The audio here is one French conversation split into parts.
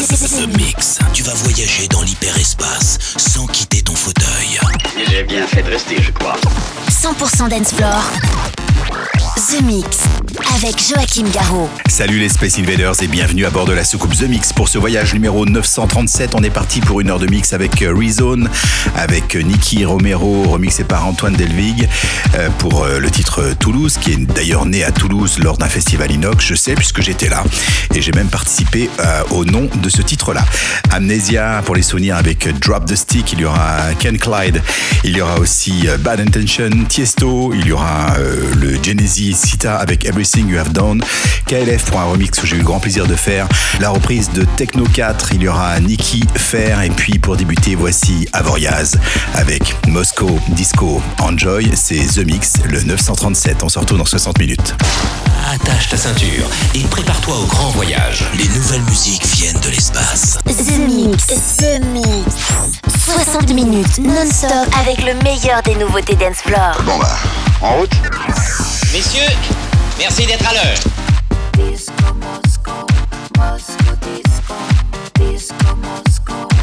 The Mix. Tu vas voyager dans l'hyperespace sans quitter ton fauteuil. J'ai bien fait de rester, je crois. 100% dance floor. The Mix avec Joachim Garraud. Salut les Space Invaders et bienvenue à bord de la soucoupe The Mix. Pour ce voyage numéro 937, on est parti pour une heure de mix avec euh, Rezone, avec euh, Nicky Romero, remixé par Antoine Delvig, euh, pour le titre Toulouse, qui est d'ailleurs né à Toulouse lors d'un festival inox, je sais, puisque j'étais là. Et j'ai même participé au nom de ce titre-là. Amnesia pour les souvenirs avec Drop the Stick, il y aura Ken Clyde, il y aura aussi Bad Intention, Tiesto, il y aura le Genesis Sita avec Everything You Have Done, KLF pour un remix que j'ai eu le grand plaisir de faire, la reprise de Techno 4, il y aura Nicky Fair, et puis pour débuter, voici Avoriaz avec Moscow Disco Enjoy, c'est The Mix, le 937. On se retrouve dans 60 minutes. Attache ta ceinture et prépare-toi au grand voyage. Les nouvelles musiques viennent de l'espace. The Mix, The Mix. 60 minutes non-stop avec le meilleur des nouveautés dance floor. Bon bah, en route Messieurs, merci d'être à l'heure. Les fraîches garçons sont très chics.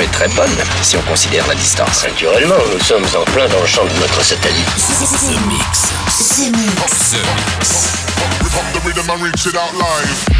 Est très bonne si on considère la distance. Naturellement, nous sommes en plein dans le champ de notre satellite. The Mix. The Mix. qu'il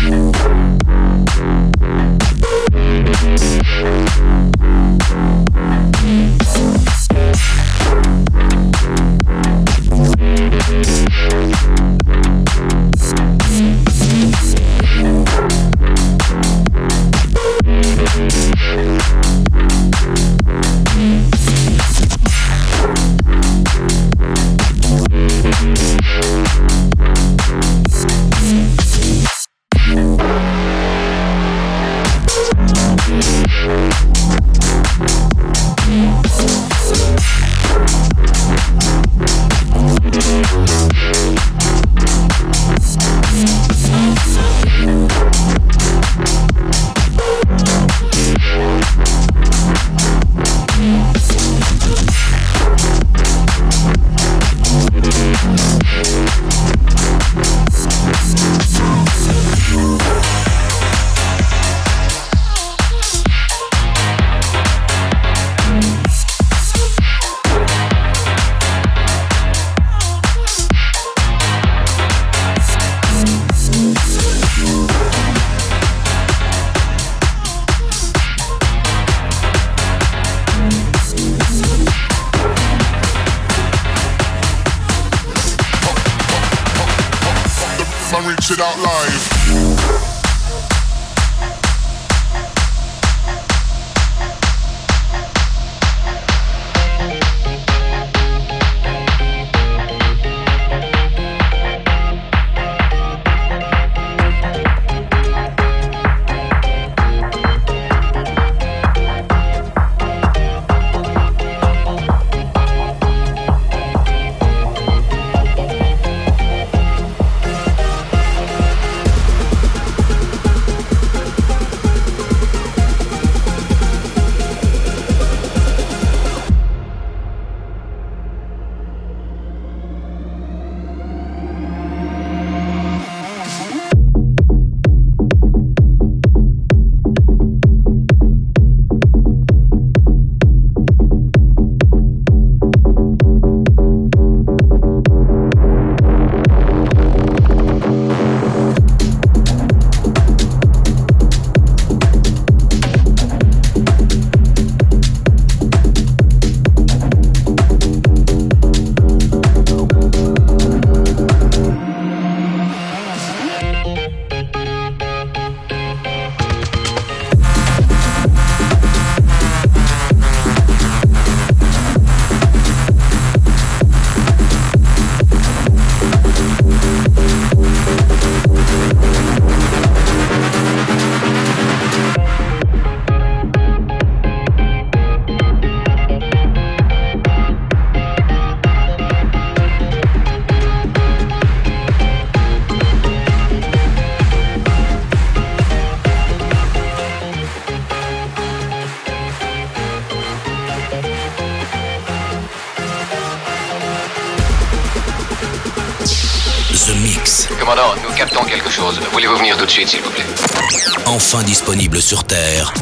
disponible sur Terre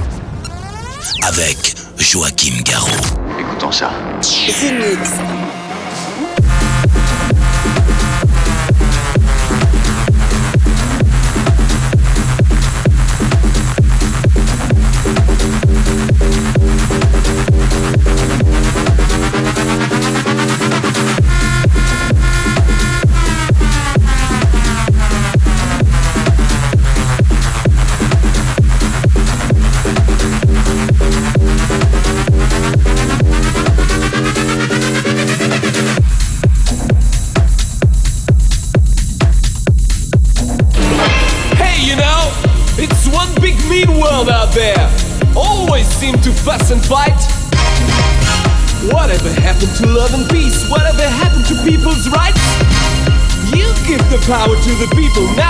avec Joachim Garot. Écoutons ça. the people now.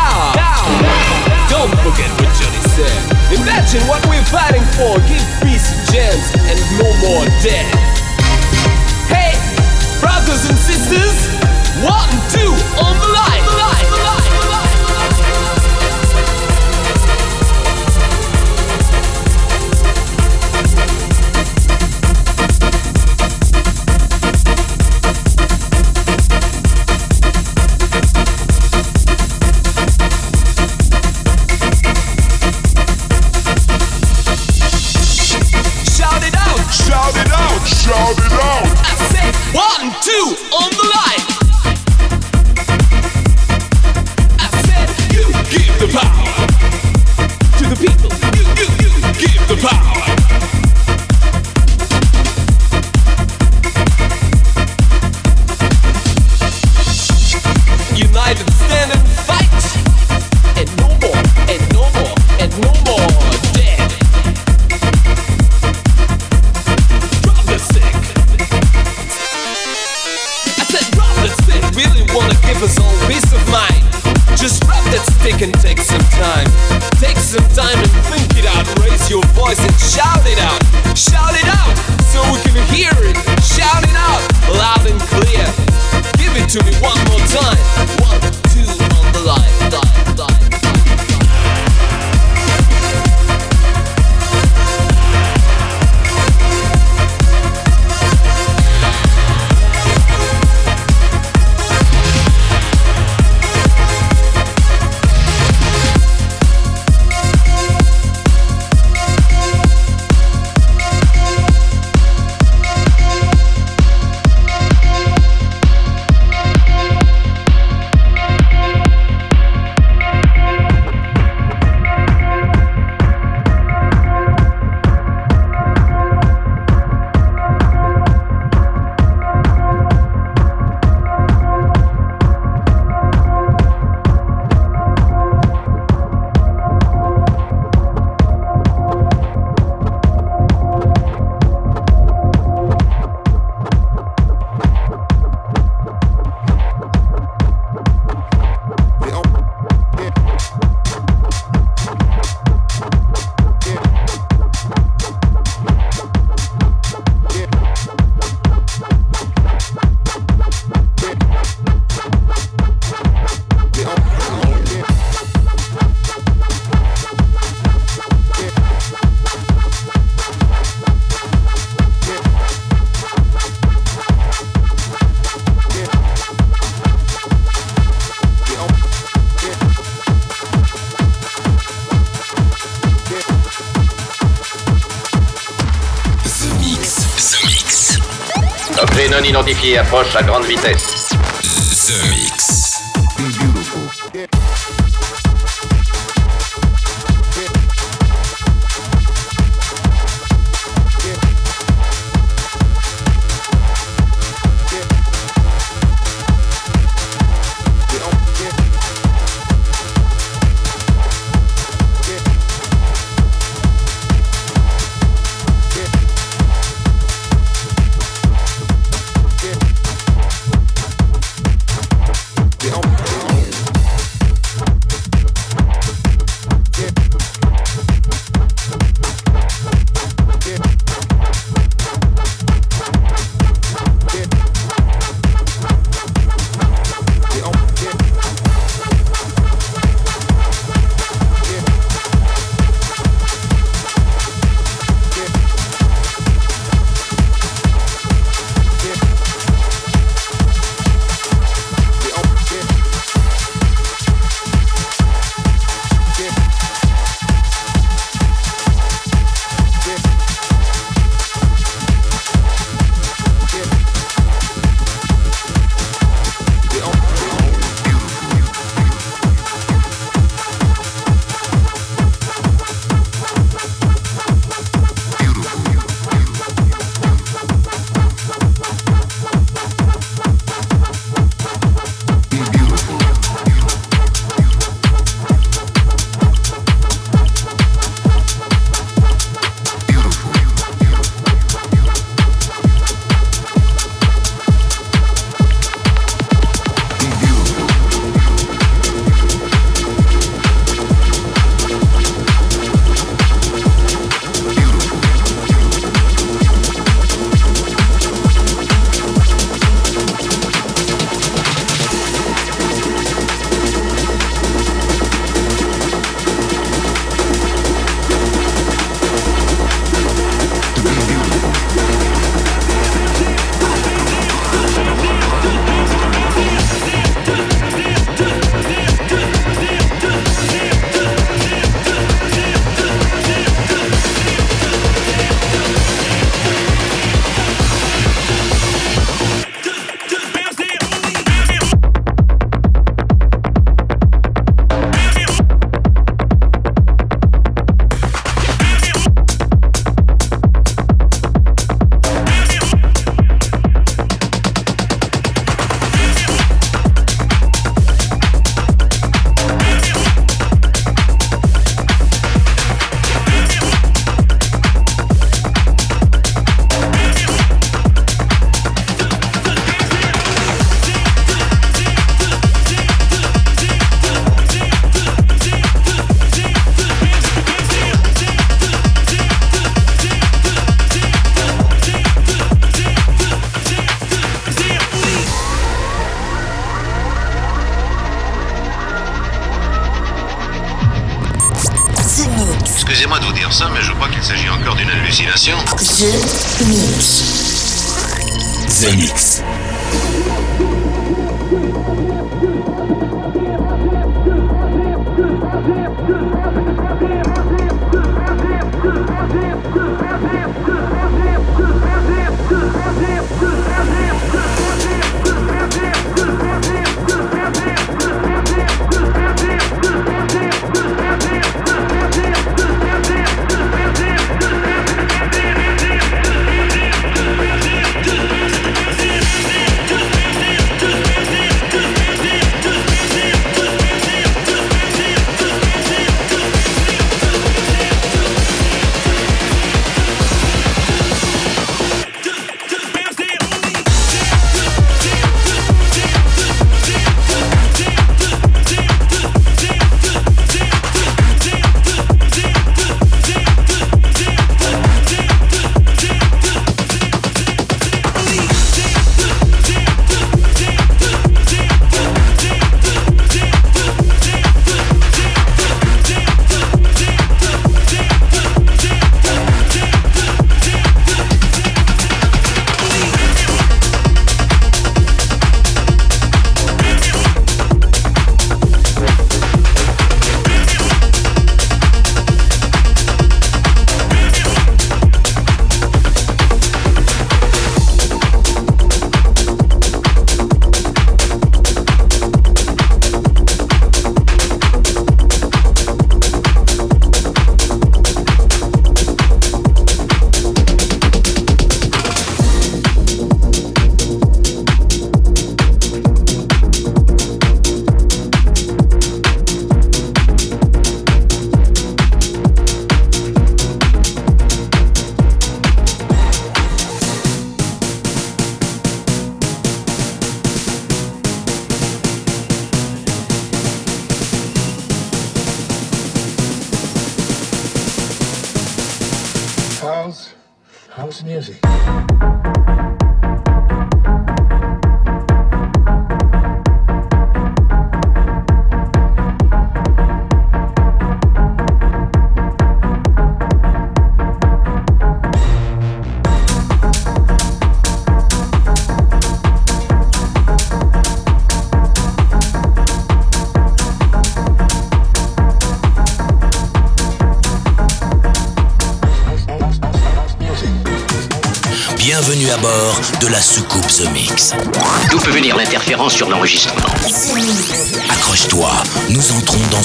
approche à grande vitesse.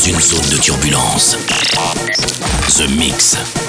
Une zone de turbulence. The Mix.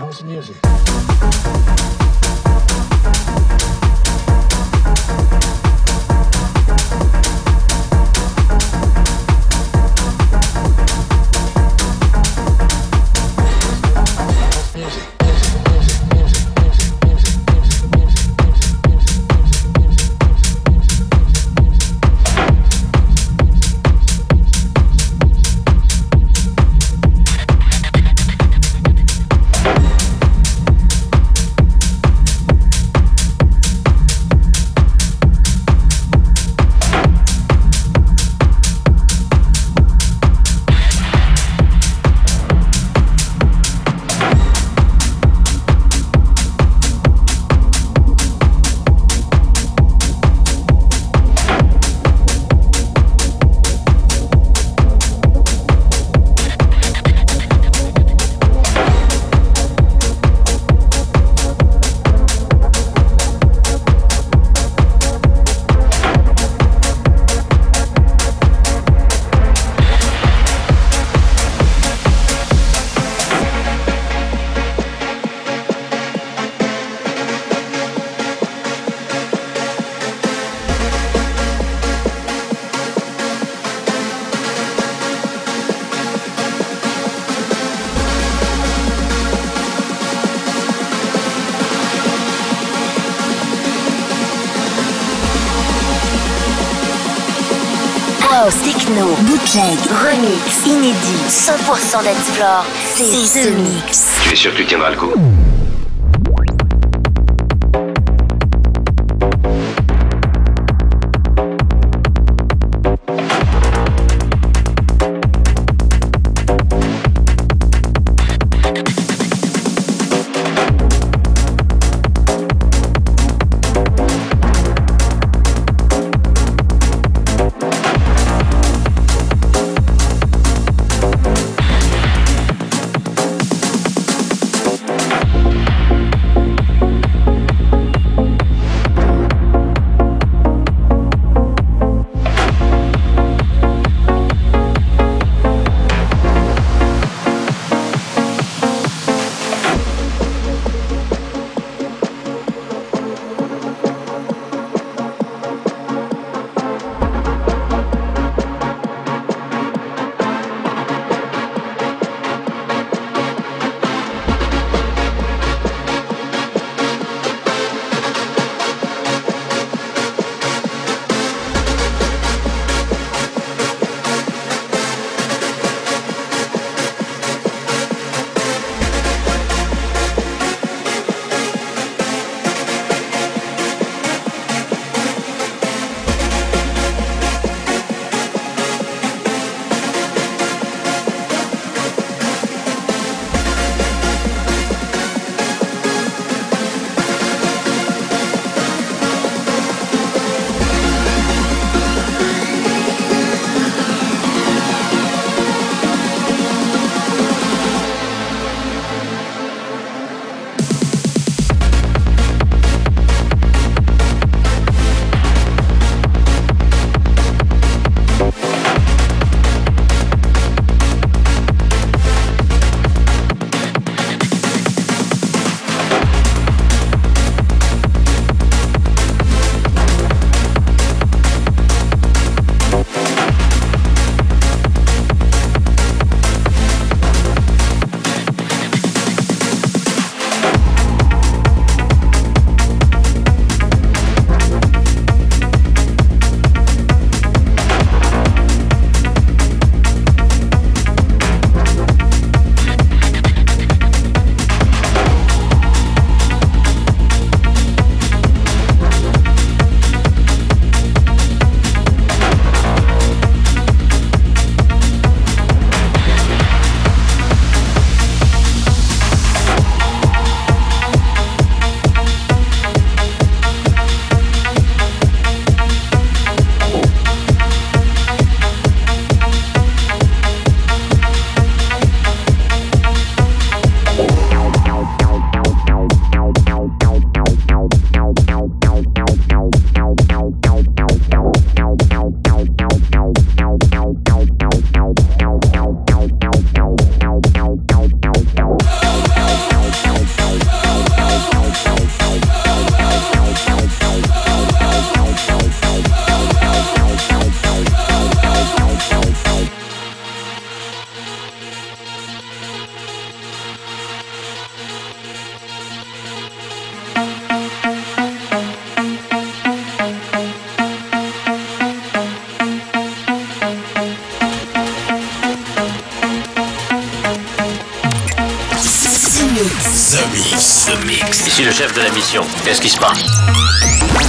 house music. Remix, inédit, 100% d'explore. C'est The Mix. Tu es sûr que tu tiendras le coup? Qu'est-ce qui se passe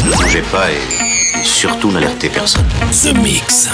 Ne bougez pas et surtout n'alertez personne. The Mix.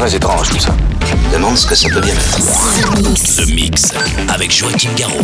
Très étrange tout ça. Je me demande ce que ça peut bien faire. The Mix avec Joachim Garraud.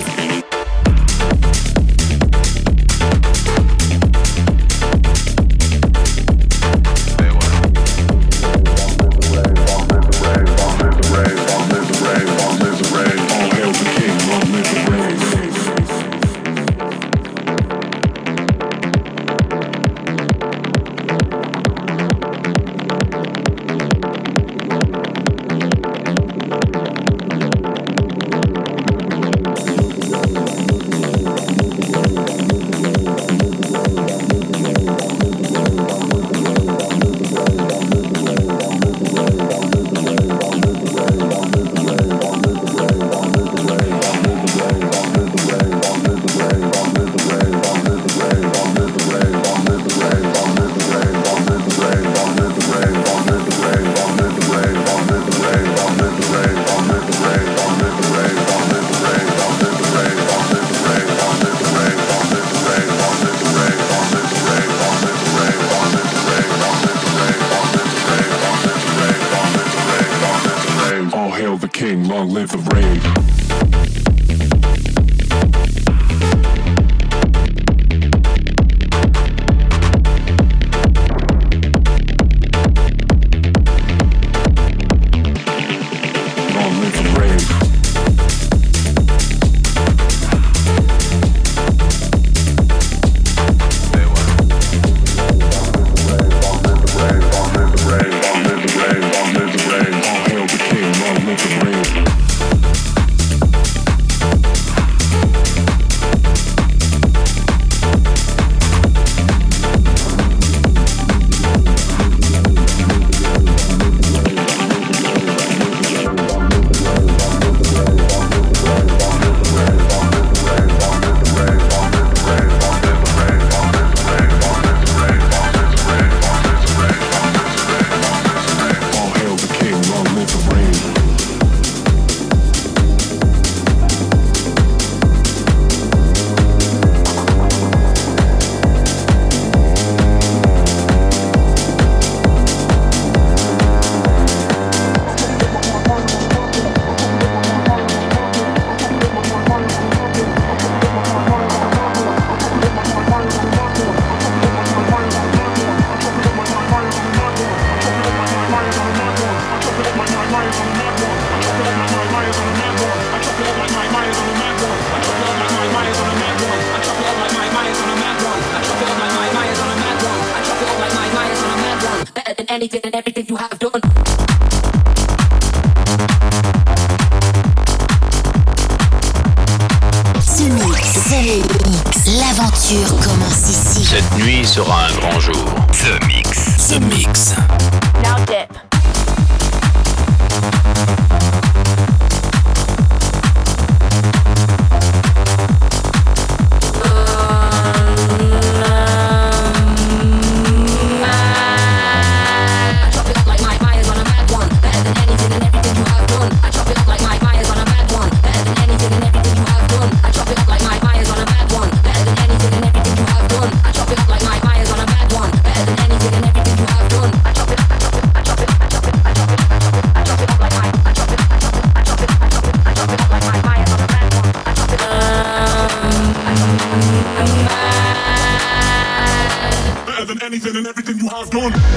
tun.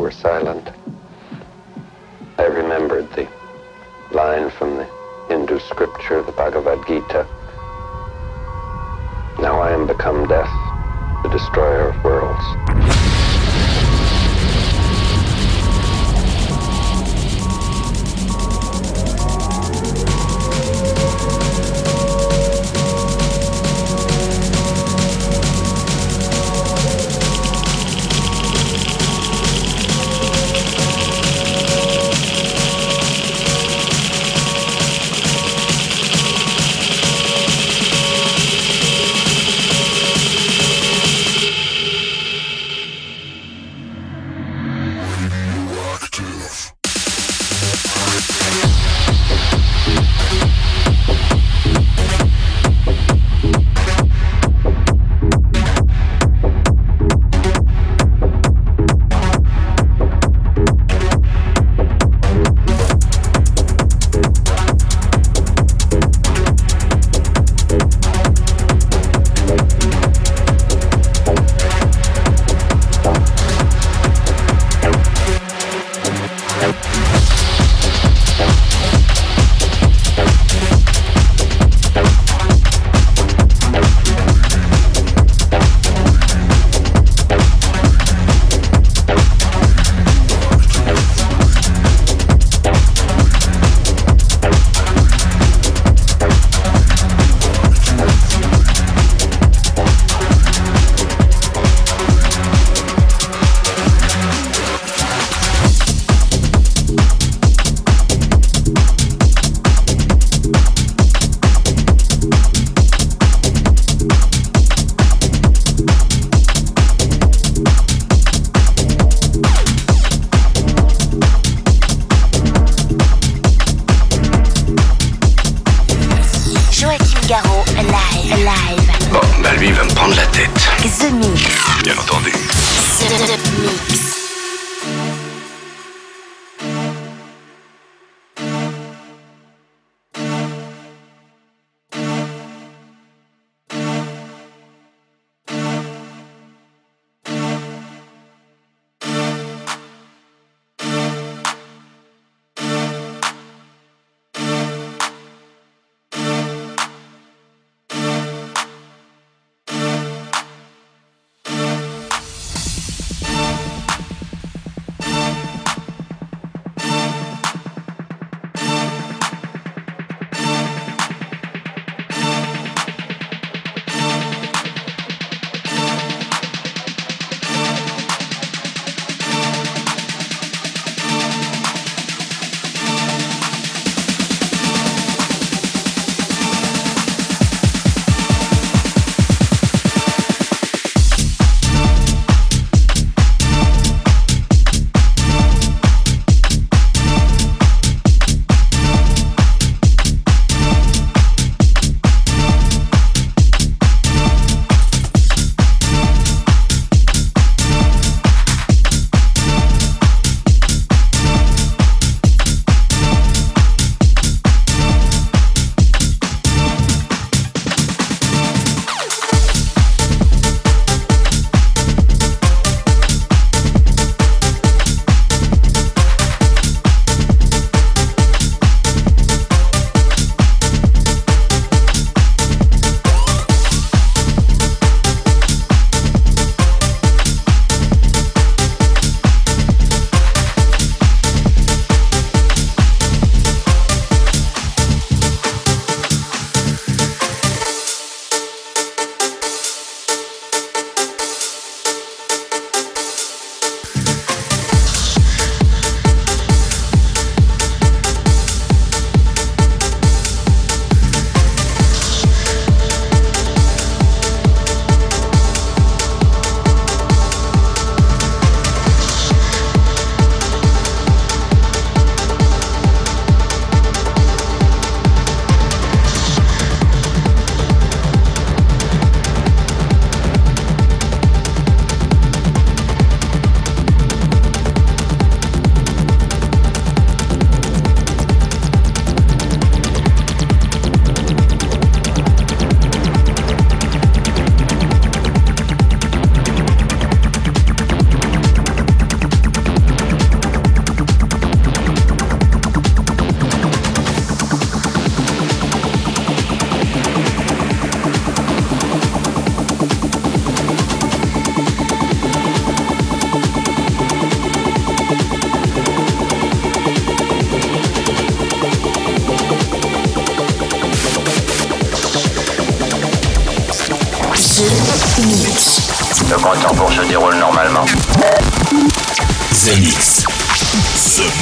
were silent, I remembered the line from the Hindu scripture, the Bhagavad Gita. Now I am become death, the destroyer of worlds.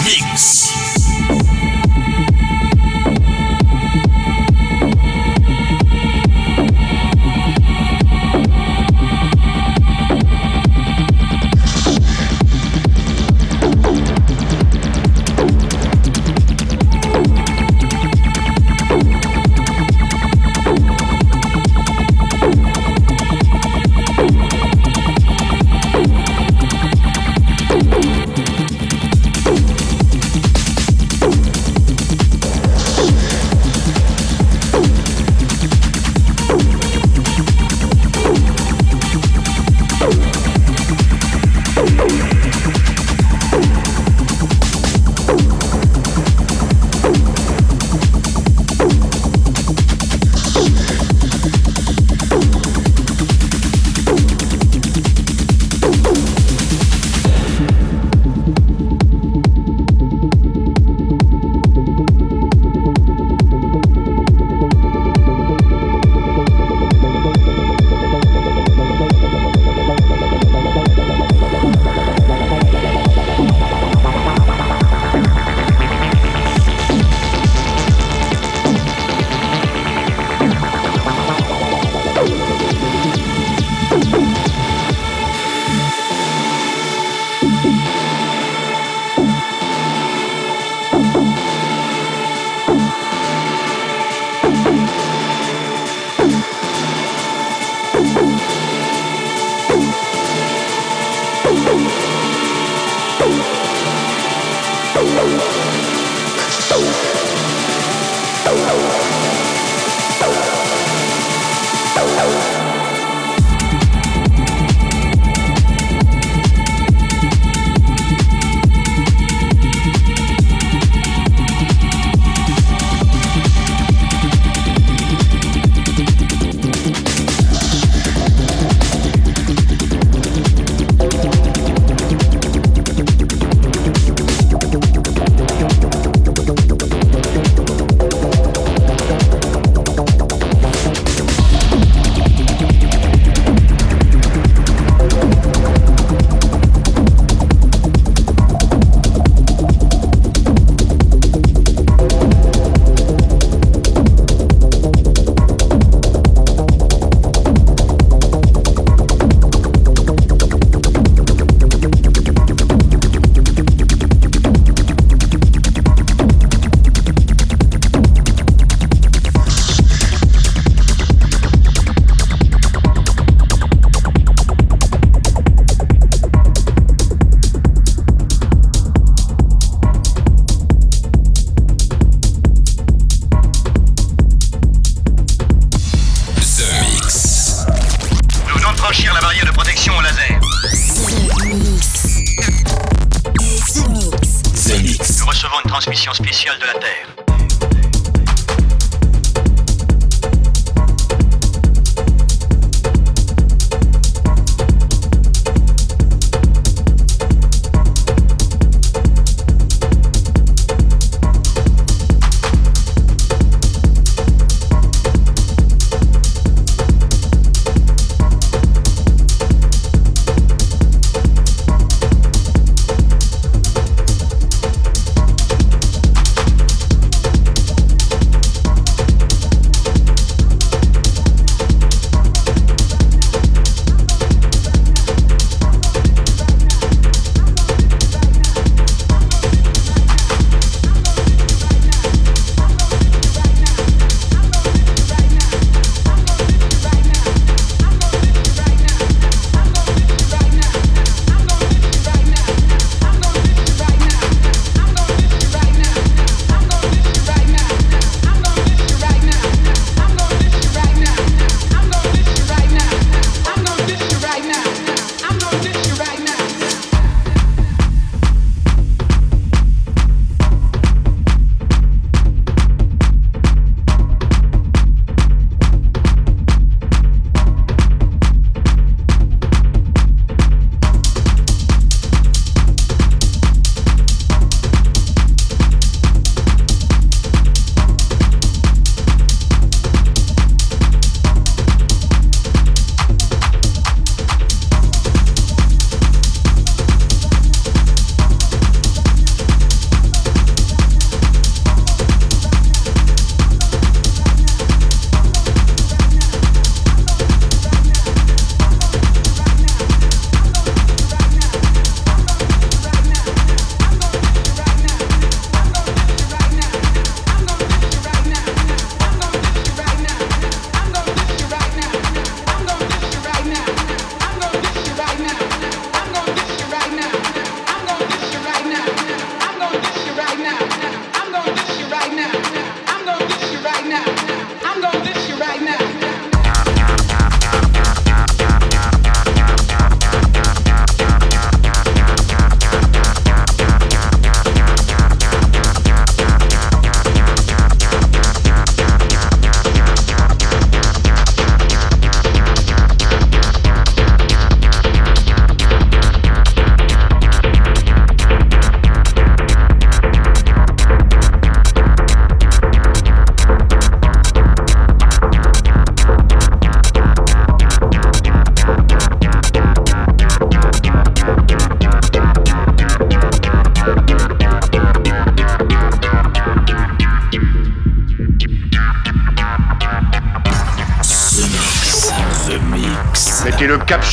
Mix.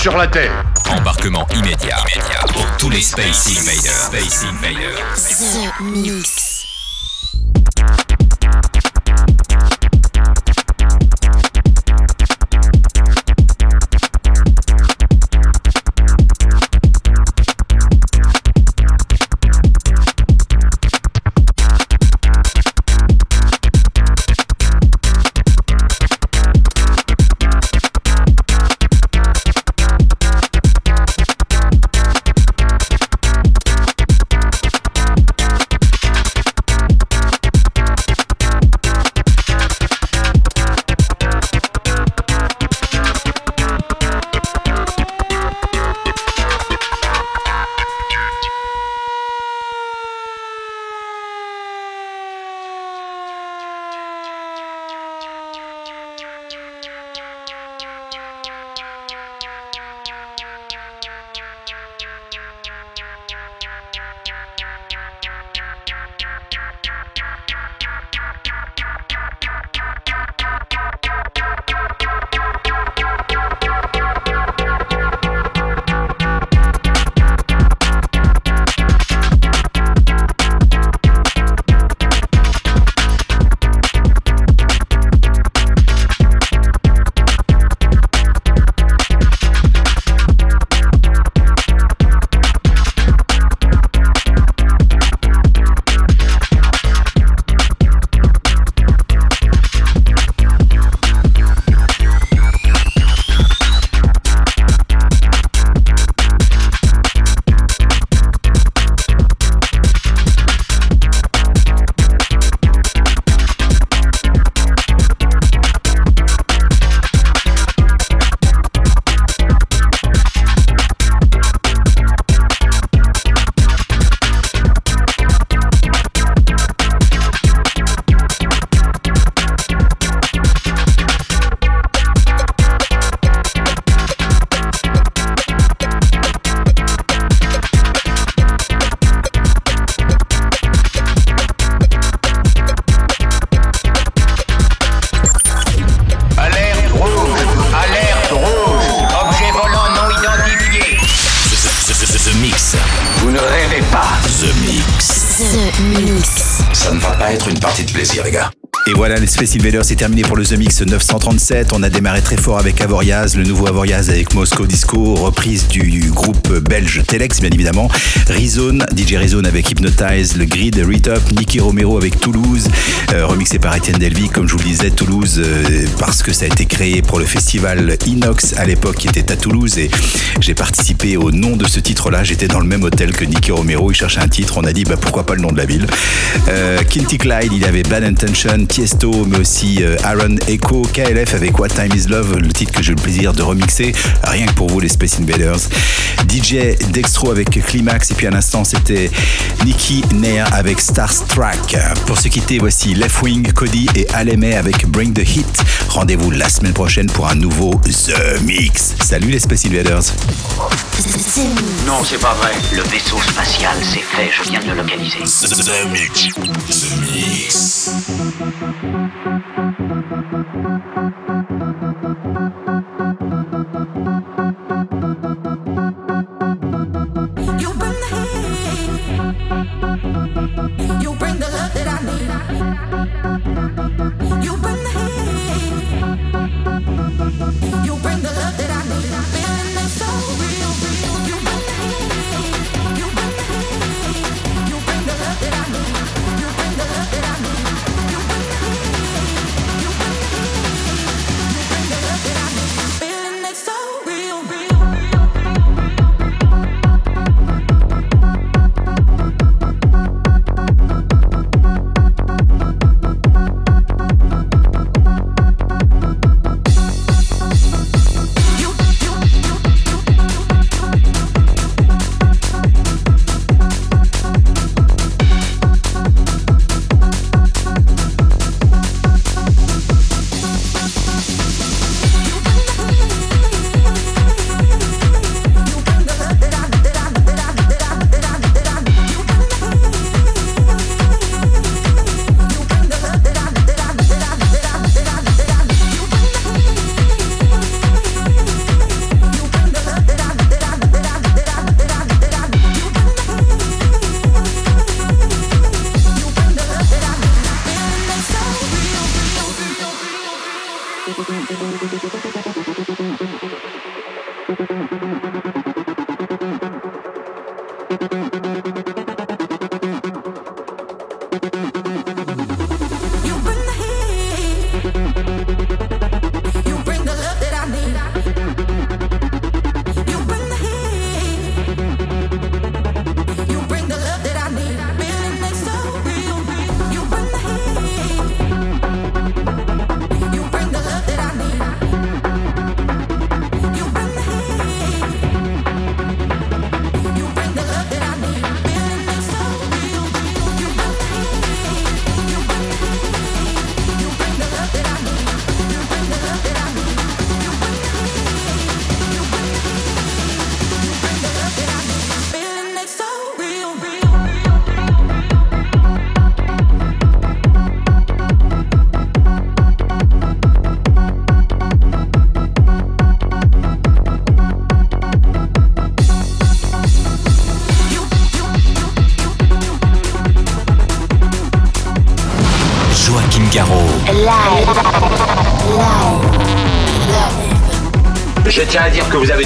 Sur la Terre. Embarquement immédiat, immédiat pour tous les Space Invaders. Space Invaders. The Mix. C'est terminé pour le The Mix 937. On a démarré très fort avec Avoriaz, le nouveau Avoriaz avec Moscow Disco, reprise du groupe belge Telex, bien évidemment. Rizone, DJ Rizone avec Hypnotize, le Grid, Retop, Nicky Romero avec Toulouse, euh, remixé par Etienne Delvig, comme je vous le disais, Toulouse, euh, parce que ça a été créé pour le festival Inox à l'époque qui était à Toulouse et j'ai participé au nom de ce titre-là. J'étais dans le même hôtel que Nicky Romero, il cherchait un titre, on a dit bah, pourquoi pas le nom de la ville. Euh, Kinty Clyde, il avait Bad Intention, Tiesto, mais aussi euh, Aaron Echo, Avec What Time Is Love, le titre que j'ai le plaisir de remixer, rien que pour vous les Space Invaders. DJ Dextro avec Climax, et puis à l'instant c'était Nicky Nair avec Starstruck. Pour se quitter, voici Left Wing, Cody et Aleme avec Bring the Heat. Rendez-vous la semaine prochaine pour un nouveau The Mix. Salut les Space Invaders. Non, c'est pas vrai. Le vaisseau spatial, c'est fait, je viens de le localiser.